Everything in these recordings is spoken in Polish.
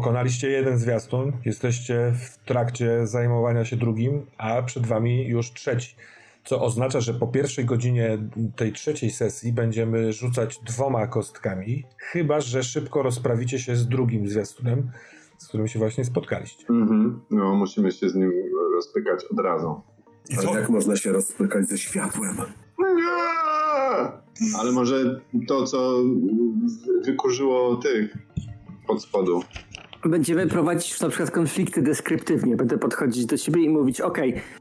Pokonaliście jeden zwiastun, jesteście w trakcie zajmowania się drugim, a przed wami już trzeci. Co oznacza, że po pierwszej godzinie tej trzeciej sesji będziemy rzucać dwoma kostkami, chyba że szybko rozprawicie się z drugim zwiastunem, z którym się właśnie spotkaliście. Mhm. No, musimy się z nim rozpykać od razu. I Ale jak można się rozpykać ze światłem? Nie! Ale może to, co wykurzyło tych pod spodu. Będziemy prowadzić na przykład konflikty deskryptywnie. Będę podchodzić do siebie i mówić, ok,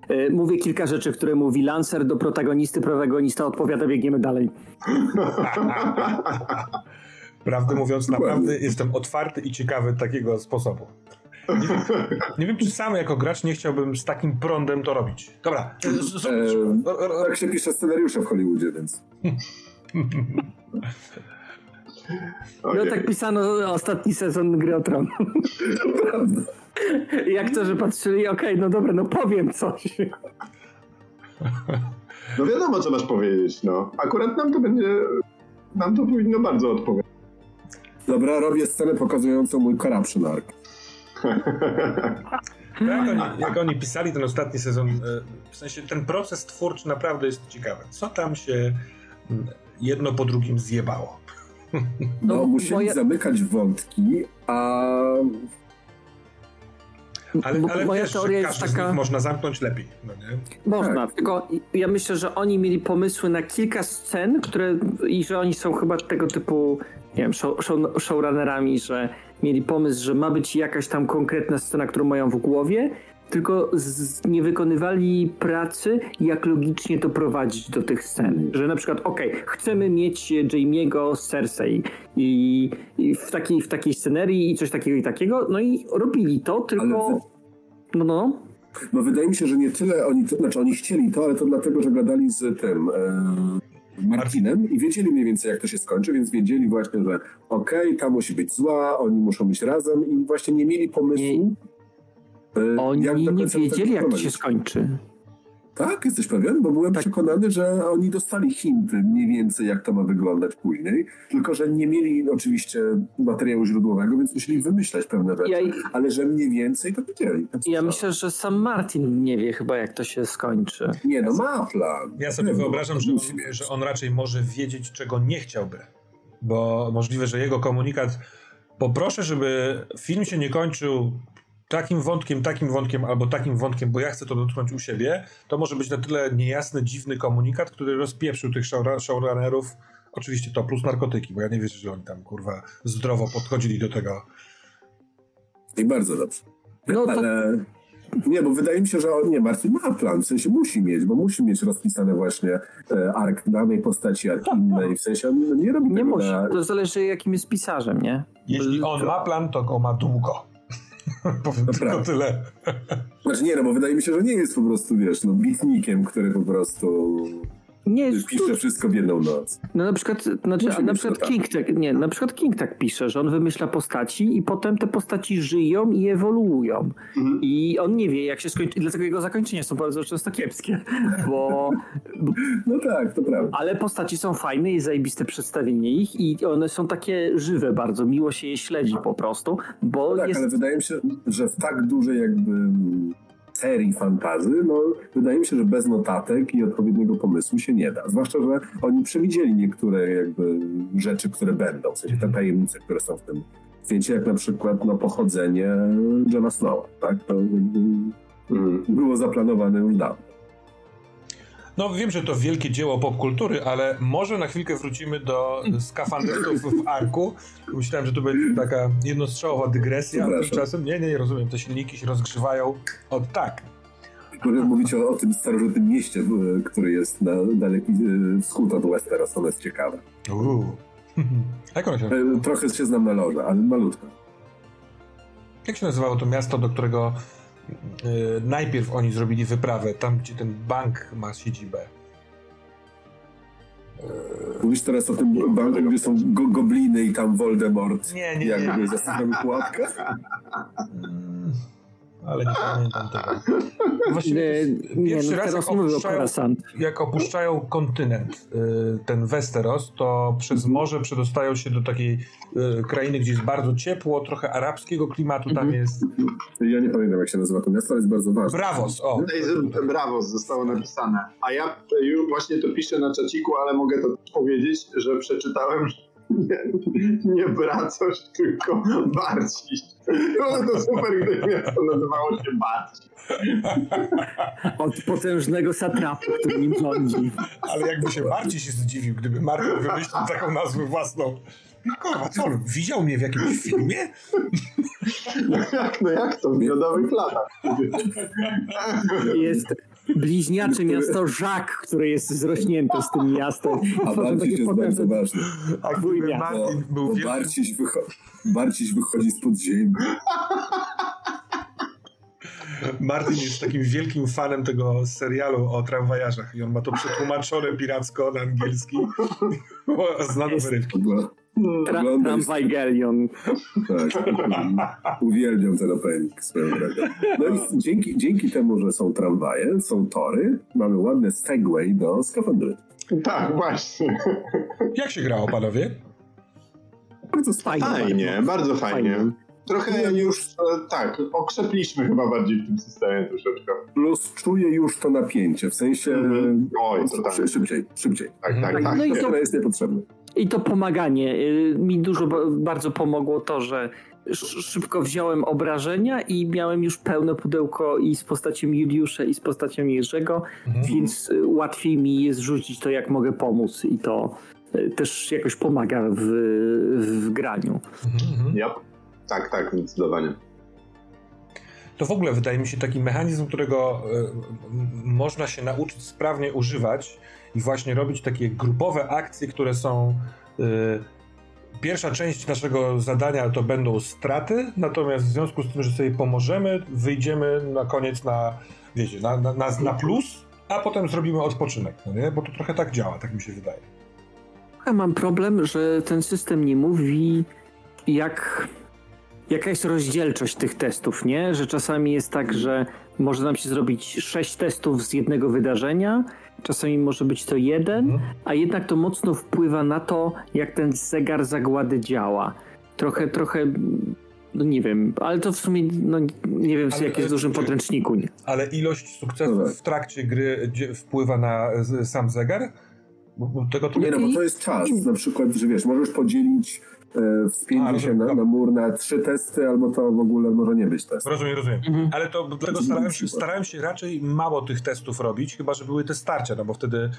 yy, mówię kilka rzeczy, które mówi Lancer do protagonisty, protagonista odpowiada, biegniemy dalej. Prawdę mówiąc, naprawdę jestem otwarty i ciekawy takiego sposobu. Nie wiem, nie wiem, czy sam jako gracz nie chciałbym z takim prądem to robić. Dobra. E, tak się pisze scenariusze w Hollywoodzie, więc... Okay. No tak pisano ostatni sezon Gry o Tron. Prawda. Jak to, że patrzyli, okej, okay, no dobra, no powiem coś. No wiadomo, co masz powiedzieć, no. Akurat nam to będzie, nam to powinno bardzo odpowiadać. Dobra, robię scenę pokazującą mój corruption arc. jak, oni, jak oni pisali ten ostatni sezon, e, w sensie ten proces twórczy naprawdę jest ciekawy. Co tam się jedno po drugim zjebało? No, no musieli zamykać wątki, a... Ale, ale moja wiesz, teoria jest taka. można zamknąć lepiej. No nie? Można, tak. tylko ja myślę, że oni mieli pomysły na kilka scen, które i że oni są chyba tego typu, nie wiem, show, show, showrunnerami, że mieli pomysł, że ma być jakaś tam konkretna scena, którą mają w głowie tylko z, nie wykonywali pracy, jak logicznie to prowadzić do tych scen. Że na przykład, okej, okay, chcemy mieć Jamie'ego z Cersei i, i, w, takiej, w takiej scenerii i coś takiego i takiego, no i robili to, tylko... No, no. Bo wydaje mi się, że nie tyle oni, to, znaczy oni chcieli to, ale to dlatego, że gadali z tym... E... Martinem i wiedzieli mniej więcej, jak to się skończy, więc wiedzieli właśnie, że okej, okay, ta musi być zła, oni muszą być razem i właśnie nie mieli pomysłu, E, oni nie wiedzieli, jak to się skończy. Tak? Jesteś pewien? Bo byłem tak. przekonany, że oni dostali hinty mniej więcej, jak to ma wyglądać później. Tylko, że nie mieli oczywiście materiału źródłowego, więc musieli wymyślać pewne rzeczy. Ja... Ale że mniej więcej to wiedzieli. Ja myślę, że sam Martin nie wie chyba, jak to się skończy. Nie, no ma plan. Ja sobie wyobrażam, że on, że on raczej może wiedzieć, czego nie chciałby. Bo możliwe, że jego komunikat poproszę, żeby film się nie kończył takim wątkiem, takim wątkiem albo takim wątkiem, bo ja chcę to dotknąć u siebie, to może być na tyle niejasny, dziwny komunikat, który rozpieprzył tych showrunnerów. Oczywiście to plus narkotyki, bo ja nie wierzę, że oni tam kurwa zdrowo podchodzili do tego. I bardzo dobrze. No to... Ale nie, bo wydaje mi się, że on nie, Martin ma plan, w sensie musi mieć, bo musi mieć rozpisane właśnie e, ark danej postaci, ark innej, w sensie on nie robi Nie musi, na... to zależy jakim jest pisarzem, nie? Jeśli on ma plan, to go ma długo. Powiem to tylko tyle. Znaczy nie, no bo wydaje mi się, że nie jest po prostu, wiesz, no bitnikiem, który po prostu nie, pisze tu... wszystko w jedną noc. No na przykład, znaczy, na przykład King tak, nie, na przykład King tak pisze, że on wymyśla postaci i potem te postaci żyją i ewoluują. Mhm. I on nie wie, jak się skończy, dlatego jego zakończenia są bardzo często kiepskie, bo... no tak, to prawda. Ale postaci są fajne i zajebiste przedstawienie ich i one są takie żywe bardzo, miło się je śledzi po prostu, bo no tak, jest... ale wydaje mi się, że w tak dużej jakby serii fantazy, no wydaje mi się, że bez notatek i odpowiedniego pomysłu się nie da. Zwłaszcza, że oni przewidzieli niektóre jakby rzeczy, które będą, w sensie te tajemnice, które są w tym świecie, jak na przykład no, pochodzenie Johna Snowa, tak? To jakby mm, było zaplanowane już dawno. No wiem, że to wielkie dzieło popkultury, ale może na chwilkę wrócimy do skafanderów w Arku. Myślałem, że to będzie taka jednostrzałowa dygresja, a tymczasem nie, nie, nie rozumiem, te silniki się rozgrzewają od tak. Mogę mówić o, o, tym starożytnym mieście, e, który jest na daleki e, wschód od Westeros, ono jest ciekawe. Uuu. Jak ono się e, Trochę się znam na lorze, ale malutko. Jak się nazywało to miasto, do którego najpierw oni zrobili wyprawę tam, gdzie ten bank ma siedzibę. Y, Mówisz teraz o tym banku, gdzie są go gobliny i tam Voldemort nie, nie, jakby nie. zastanawia pułapkę? ale nie pamiętam tego. Właściwie Nie, nie, pierwszy no raz jak nie opuszczają, jak opuszczają kontynent, y, ten Westeros, to przez Mhm. morze przedostają się do takiej y, krainy, gdzie jest bardzo ciepło, trochę arabskiego klimatu tam Mhm. jest. Ja nie pamiętam, jak się nazywa to miasto, ale jest bardzo ważne. Bravos, o. Tutaj z- Brawo, zostało napisane. A ja właśnie to piszę na czaciku, ale mogę to też powiedzieć, że przeczytałem, nie, nie Bracoś, tylko Barciś. No to super, gdyby miasto nazywało się Barciś. Od potężnego satrapu, który nim rządzi. Ale jakby się bardziej się zdziwił, gdyby Marko wymyślił taką nazwę własną. Kurwa, co on, widział mnie w jakimś filmie? No jak, no jak to w miodowych latach? Jest bliźniacze miasto Żak, które jest zrośnięte z tym miastem. A Barciś jest bardzo ważny. A Twój gdyby miasto. Bo, Martin był bo. Barciś, wycho- Barciś wychodzi spod ziemi. Martin jest takim wielkim fanem tego serialu o tramwajarzach i on ma to przetłumaczone piracko na angielski. Zna Jest. wyrywki. Tra- Tramwajgelion. Tak. Uwielbiam ten opening swoją drogą. No i dzięki, dzięki temu, że są tramwaje, są tory, mamy ładne segway do skafandry. Tak, właśnie. Jak się grało, panowie? Bardzo Fajnie. Fajnie, bardzo fajnie. Fajnie. Trochę już, e, tak, okrzepliśmy chyba bardziej w tym systemie troszeczkę. Plus czuję już to napięcie, w sensie Mhm. Oj, szy- totalnie. szybciej, szybciej. Tak, tak, Mhm. tak. No i to- jest niepotrzebne. I to pomaganie. y, Mi dużo ba- bardzo pomogło to, że sz- szybko wziąłem obrażenia i miałem już pełne pudełko i z postacią Juliusza i z postacią Jerzego, Mhm. więc y, łatwiej mi jest rzucić to, jak mogę pomóc i to y, też jakoś pomaga w, w graniu. Mhm. Yep. Tak, tak, zdecydowanie. To w ogóle wydaje mi się taki mechanizm, którego y, można się nauczyć sprawnie używać i właśnie robić takie grupowe akcje, które są. y, pierwsza część naszego zadania to będą straty, natomiast w związku z tym, że sobie pomożemy, wyjdziemy na koniec na, wiecie, na, na, na, na plus, a potem zrobimy odpoczynek, no nie? Bo to trochę tak działa, tak mi się wydaje. Ja mam problem, że ten system nie mówi, jak. Jaka jest rozdzielczość tych testów, nie? Że czasami jest tak, że może nam się zrobić sześć testów z jednego wydarzenia, czasami może być to jeden, Mhm. a jednak to mocno wpływa na to, jak ten zegar zagłady działa. Trochę, trochę, no nie wiem, ale to w sumie, no nie wiem, Ale, jak jest w dużym czy- podręczniku. Nie? Ale ilość sukcesów w trakcie gry wpływa na sam zegar? Bo, bo tego to Nie no, bo to jest czas. Na przykład, że wiesz, możesz podzielić e, A, się na, na mur na trzy testy, albo to w ogóle może nie być test. Rozumiem, rozumiem. Mhm. Ale to dlatego starałem się, starałem się raczej mało tych testów robić, chyba że były te starcia, no bo wtedy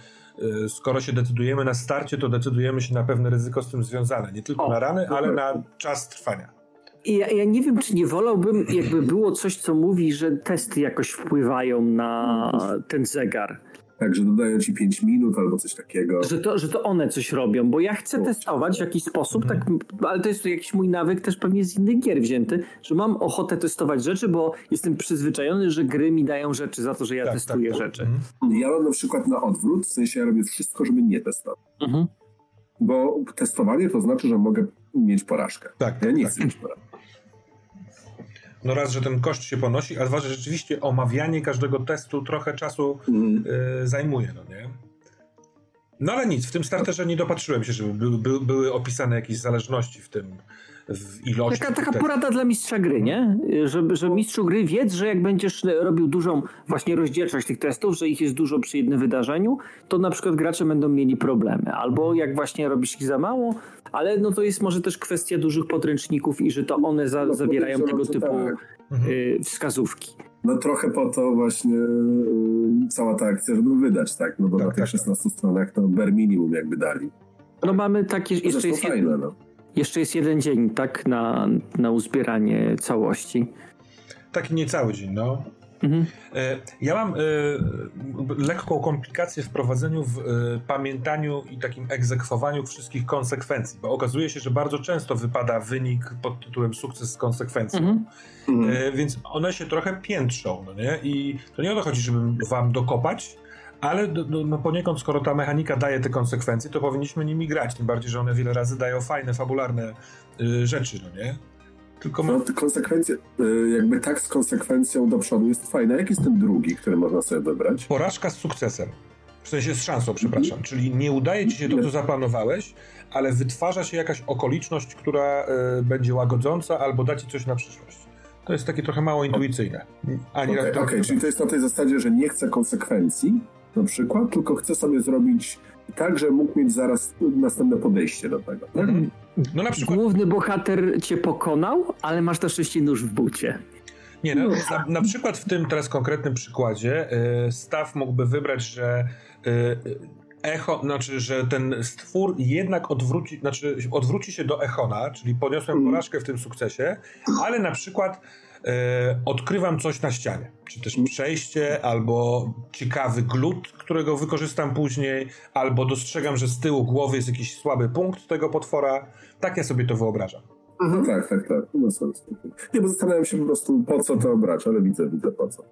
y, skoro się decydujemy na starcie, to decydujemy się na pewne ryzyko z tym związane. Nie tylko O, na rany, ale na czas trwania. Ja, ja nie wiem, czy nie wolałbym, jakby było coś, co mówi, że testy jakoś wpływają na ten zegar. Także dodają ci 5 minut albo coś takiego. Że to, że to one coś robią, bo ja chcę O, testować w jakiś sposób, tak, ale to jest jakiś mój nawyk też pewnie z innych gier wzięty, że mam ochotę testować rzeczy, bo jestem przyzwyczajony, że gry mi dają rzeczy za to, że ja Tak, testuję tak, tak. rzeczy. Mhm. Ja mam na przykład na odwrót, w sensie ja robię wszystko, żeby nie testować. Mhm. Bo testowanie to znaczy, że mogę mieć porażkę. Tak, Ja tak, nie tak. chcę mieć porażki. No raz, że ten koszt się ponosi, a dwa, że rzeczywiście omawianie każdego testu trochę czasu Mhm. y, zajmuje, no nie? No ale nic, w tym starterze nie dopatrzyłem się, żeby by, by, były opisane jakieś zależności w tym, w ilości Taka, tych taka porada dla mistrza gry, nie? Żeby, że mistrzu gry wiedz, że jak będziesz robił dużą właśnie rozdzielczość tych testów, że ich jest dużo przy jednym wydarzeniu, to na przykład gracze będą mieli problemy. Albo jak właśnie robisz ich za mało, ale no to jest może też kwestia dużych podręczników i że to one za, No, zawierają tego typu tak. Mhm. y, wskazówki. No trochę po to właśnie y, cała ta akcja, żeby wydać, tak? No bo Tak, na tych tak, 16 stronach to bare minimum jakby dali. No mamy takie, jeszcze Zresztą jest, fajne, no. Jeszcze jest jeden dzień, tak, na, na uzbieranie całości. Taki niecały dzień, no. Mhm. E, Ja mam e, lekką komplikację w prowadzeniu, w e, pamiętaniu i takim egzekwowaniu wszystkich konsekwencji, bo okazuje się, że bardzo często wypada wynik pod tytułem sukces z konsekwencją, Mhm. Więc one się trochę piętrzą, no nie? I to nie o to chodzi, żeby wam dokopać, ale do, do, no poniekąd, skoro ta mechanika daje te konsekwencje, to powinniśmy nimi grać, tym bardziej, że one wiele razy dają fajne, fabularne y, rzeczy, no nie? tylko ma... No, konsekwencje, y, jakby tak z konsekwencją do przodu jest fajne. Jaki jest ten drugi, który można sobie wybrać? Porażka z sukcesem. W sensie z szansą, przepraszam. Mhm. Czyli nie udaje ci się to, co zaplanowałeś, ale wytwarza się jakaś okoliczność, która y, będzie łagodząca albo da ci coś na przyszłość. To jest takie trochę mało intuicyjne. Okej, okay, okay, czyli to jest na tej zasadzie, że nie chcę konsekwencji na przykład, tylko chcę sobie zrobić tak, że mógł mieć zaraz następne podejście do tego. Tak? Mhm. No na przykład... Główny bohater cię pokonał, ale masz też jeszcze nóż w bucie. Nie, no, na, na, przykład w tym teraz konkretnym przykładzie y, Staw mógłby wybrać, że y, echo, znaczy, że ten stwór jednak odwróci, znaczy odwróci się do echona, czyli poniosłem mm. porażkę w tym sukcesie, ale na przykład e, odkrywam coś na ścianie. Czy też przejście, albo ciekawy glut, którego wykorzystam później, albo dostrzegam, że z tyłu głowy jest jakiś słaby punkt tego potwora. Tak ja sobie to wyobrażam. Mhm. Tak, tak, tak. No sens. Nie, bo zastanawiam się po prostu, po co to brać, ale widzę, widzę po co.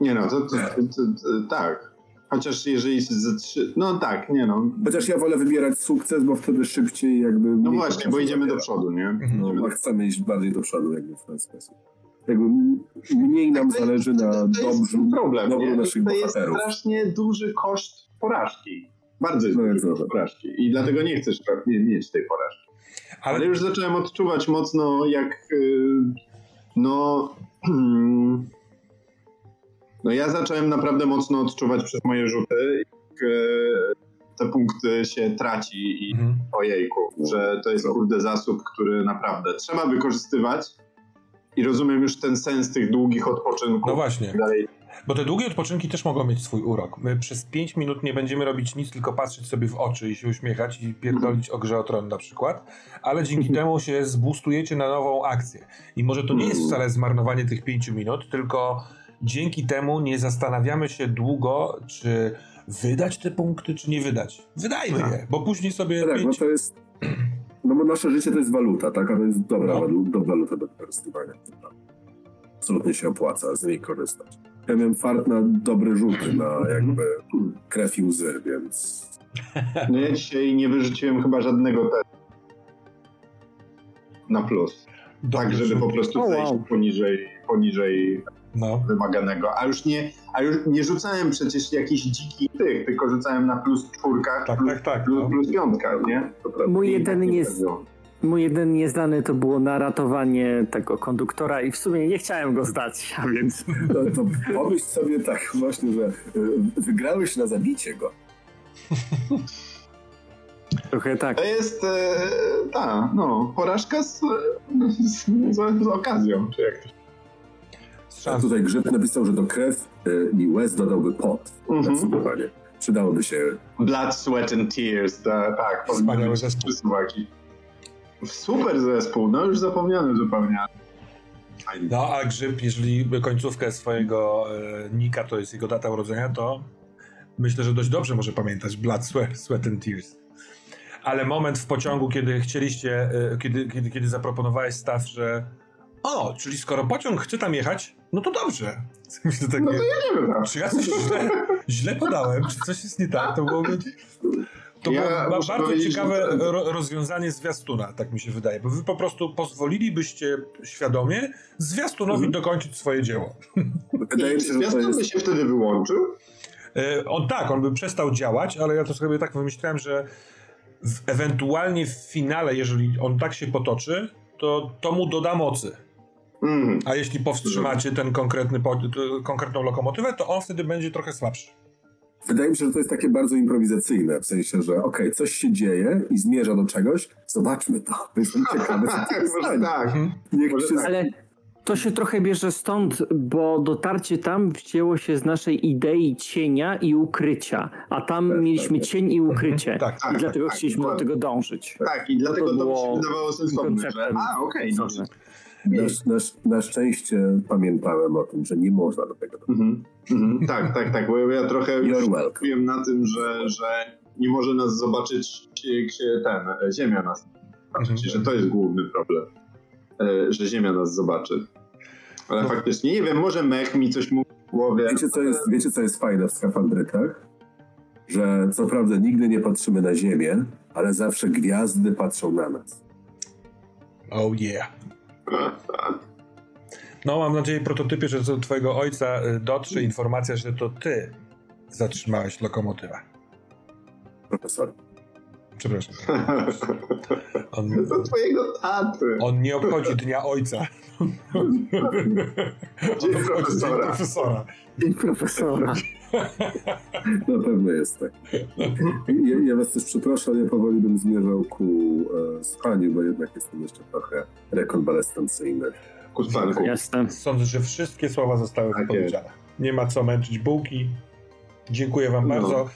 Nie no, to, to, to, to tak. Chociaż jeżeli ze trzy... No tak, nie no. Chociaż ja wolę wybierać sukces, bo wtedy szybciej jakby... No właśnie, bo idziemy do przodu, nie? Mhm. No, no chcemy iść bardziej do przodu jakby w ten sposób. Jakby mniej nam tak, zależy na dobrze problem, dobru naszych to bohaterów. To jest strasznie duży koszt porażki. Bardzo jest no, duży koszt porażki. I dlatego nie chcesz mieć tej porażki. Ale... Ale już zacząłem odczuwać mocno jak y, no No ja zacząłem naprawdę mocno odczuwać przez moje rzuty, jak e, te punkty się traci i mhm. ojejku, że to jest kurde zasób, który naprawdę trzeba wykorzystywać i rozumiem już ten sens tych długich odpoczynków. No właśnie. Dalej. Bo te długie odpoczynki też mogą mieć swój urok. My przez 5 minut nie będziemy robić nic, tylko patrzeć sobie w oczy i się uśmiechać i pierdolić o grze o tron na przykład, ale dzięki temu się zbustujecie na nową akcję. I może to nie jest wcale zmarnowanie tych 5 minut, tylko dzięki temu nie zastanawiamy się długo, czy wydać te punkty, czy nie wydać. Wydajmy tak. je, bo później sobie. Tak, pięć... no to jest. No bo nasze życie to jest waluta, tak? A to jest dobra no. waluta, waluta do wykorzystywania. Absolutnie się opłaca z niej korzystać. Ja miałem fart na dobre rzuty, na mhm. jakby krew i łzy, więc. No ja dzisiaj nie wyrzuciłem chyba żadnego testu na plus. tak, żeby po prostu zejść poniżej, poniżej no. wymaganego. A już, nie, a już nie rzucałem przecież jakichś dzikich tych, tylko rzucałem na plus czwórkach, tak, plus, tak, tak, plus, no. plus piątkach, nie? Mój jedyny jest... Mój jeden niezdany to było na ratowanie tego konduktora i w sumie nie chciałem go zdać, a więc... No, to pomyśl sobie tak właśnie, że y, wygrałeś na zabicie go. Trochę tak. To jest e, ta, no, porażka z, z, z, z okazją, czy jak to a tutaj Grzyb napisał, że do krew y, i łez dodałby pot. Mhm. Przydałoby się. Blood, sweat and tears, ta, tak. Wspaniały zespół. Super zespół, no już zapomniany zupełnie. No, a Grzyb, jeżeli końcówkę swojego e, nika to jest jego data urodzenia, to myślę, że dość dobrze może pamiętać Blood, Sweat, sweat and Tears. Ale moment w pociągu, kiedy chcieliście, e, kiedy, kiedy, kiedy zaproponowałeś staw, że o, czyli skoro pociąg chce tam jechać, no to dobrze. Myślę takie, no to jedziemy tam. Czy ja coś źle, źle podałem? Czy coś jest nie tak? To byłoby... To ja było bardzo ciekawe ro rozwiązanie zwiastuna, tak mi się wydaje, bo wy po prostu pozwolilibyście świadomie zwiastunowi mhm. dokończyć swoje dzieło. Wydaje mi się, że Zwiastun jest... by się wtedy wyłączył? E, on tak, on by przestał działać, ale ja to sobie tak wymyślałem, że w, ewentualnie w finale, jeżeli on tak się potoczy, to to mu doda mocy. Mm. A jeśli powstrzymacie ten konkretny, konkretną lokomotywę, to on wtedy będzie trochę słabszy. Wydaje mi się, że to jest takie bardzo improwizacyjne, w sensie, że okej, okay, coś się dzieje i zmierza do czegoś, zobaczmy to. Jestem ciekawy, co to tak. Mhm. się... Ale to się trochę bierze stąd, bo dotarcie tam wzięło się z naszej idei cienia i ukrycia, a tam tak, mieliśmy tak, cień i ukrycie. Mhm. Tak, I dlatego tak, chcieliśmy do tego dążyć. Tak, i dlatego to, to mi się wydawało sensowne, że a, okej, okay, no. Na, na, na, szczęście pamiętałem o tym, że nie można do tego doprowadzić. Mm -hmm. tak, tak, tak, bo ja trochę wiem na tym, że, że nie może nas zobaczyć ten, Ziemia nas zobaczyć, mm -hmm. że to jest główny problem, e, że Ziemia nas zobaczy. Ale no. faktycznie, nie wiem, może mech mi coś mówi w głowie. Wiecie co, jest, wiecie, co jest fajne w skafandrykach? Że co prawda nigdy nie patrzymy na Ziemię, ale zawsze gwiazdy patrzą na nas. Oh yeah. No, mam nadzieję, prototypie, że do twojego ojca y, dotrze informacja, że to ty zatrzymałeś lokomotywę. Profesor. Przepraszam. On, Do twojego taty. on nie obchodzi dnia ojca. Dzień obchodzi Dzień profesora. profesora. Dzień profesora. Na pewno jest tak. Ja, ja was też przepraszam, ja powoli bym zmierzał ku e, spaniu, bo jednak jestem jeszcze trochę rekonwalescencyjny. Ku spanku. Jestem. Sądzę, że wszystkie słowa zostały Tak wypowiedziane. Nie ma co męczyć bułki. Dziękuję wam No. bardzo.